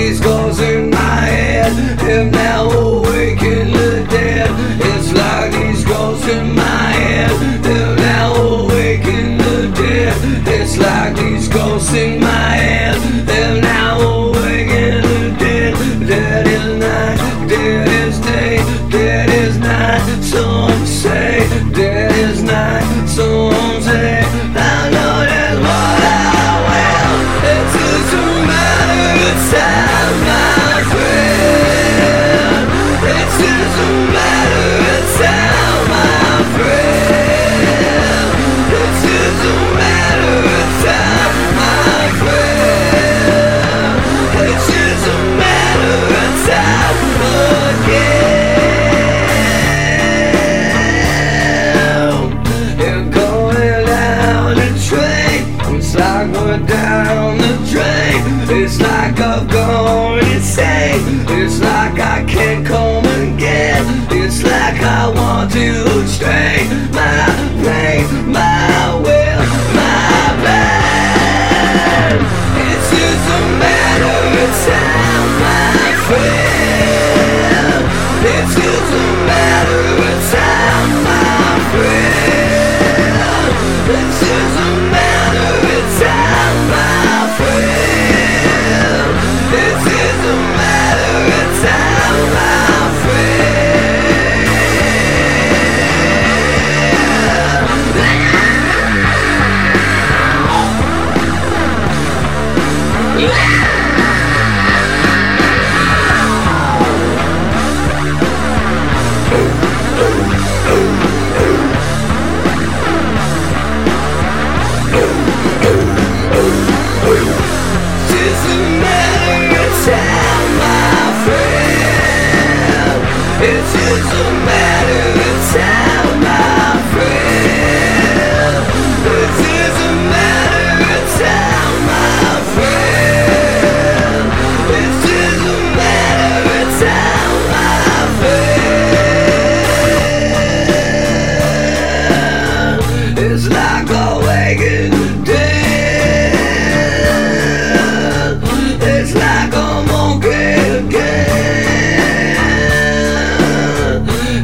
these goals in my head. Am now awake the dead. It's like these goals in my head. Am now awake the dead. It's like these goals in my head. It's like I can't Crazy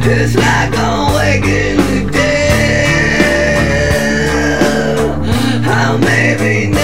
It's like I'm waking the maybe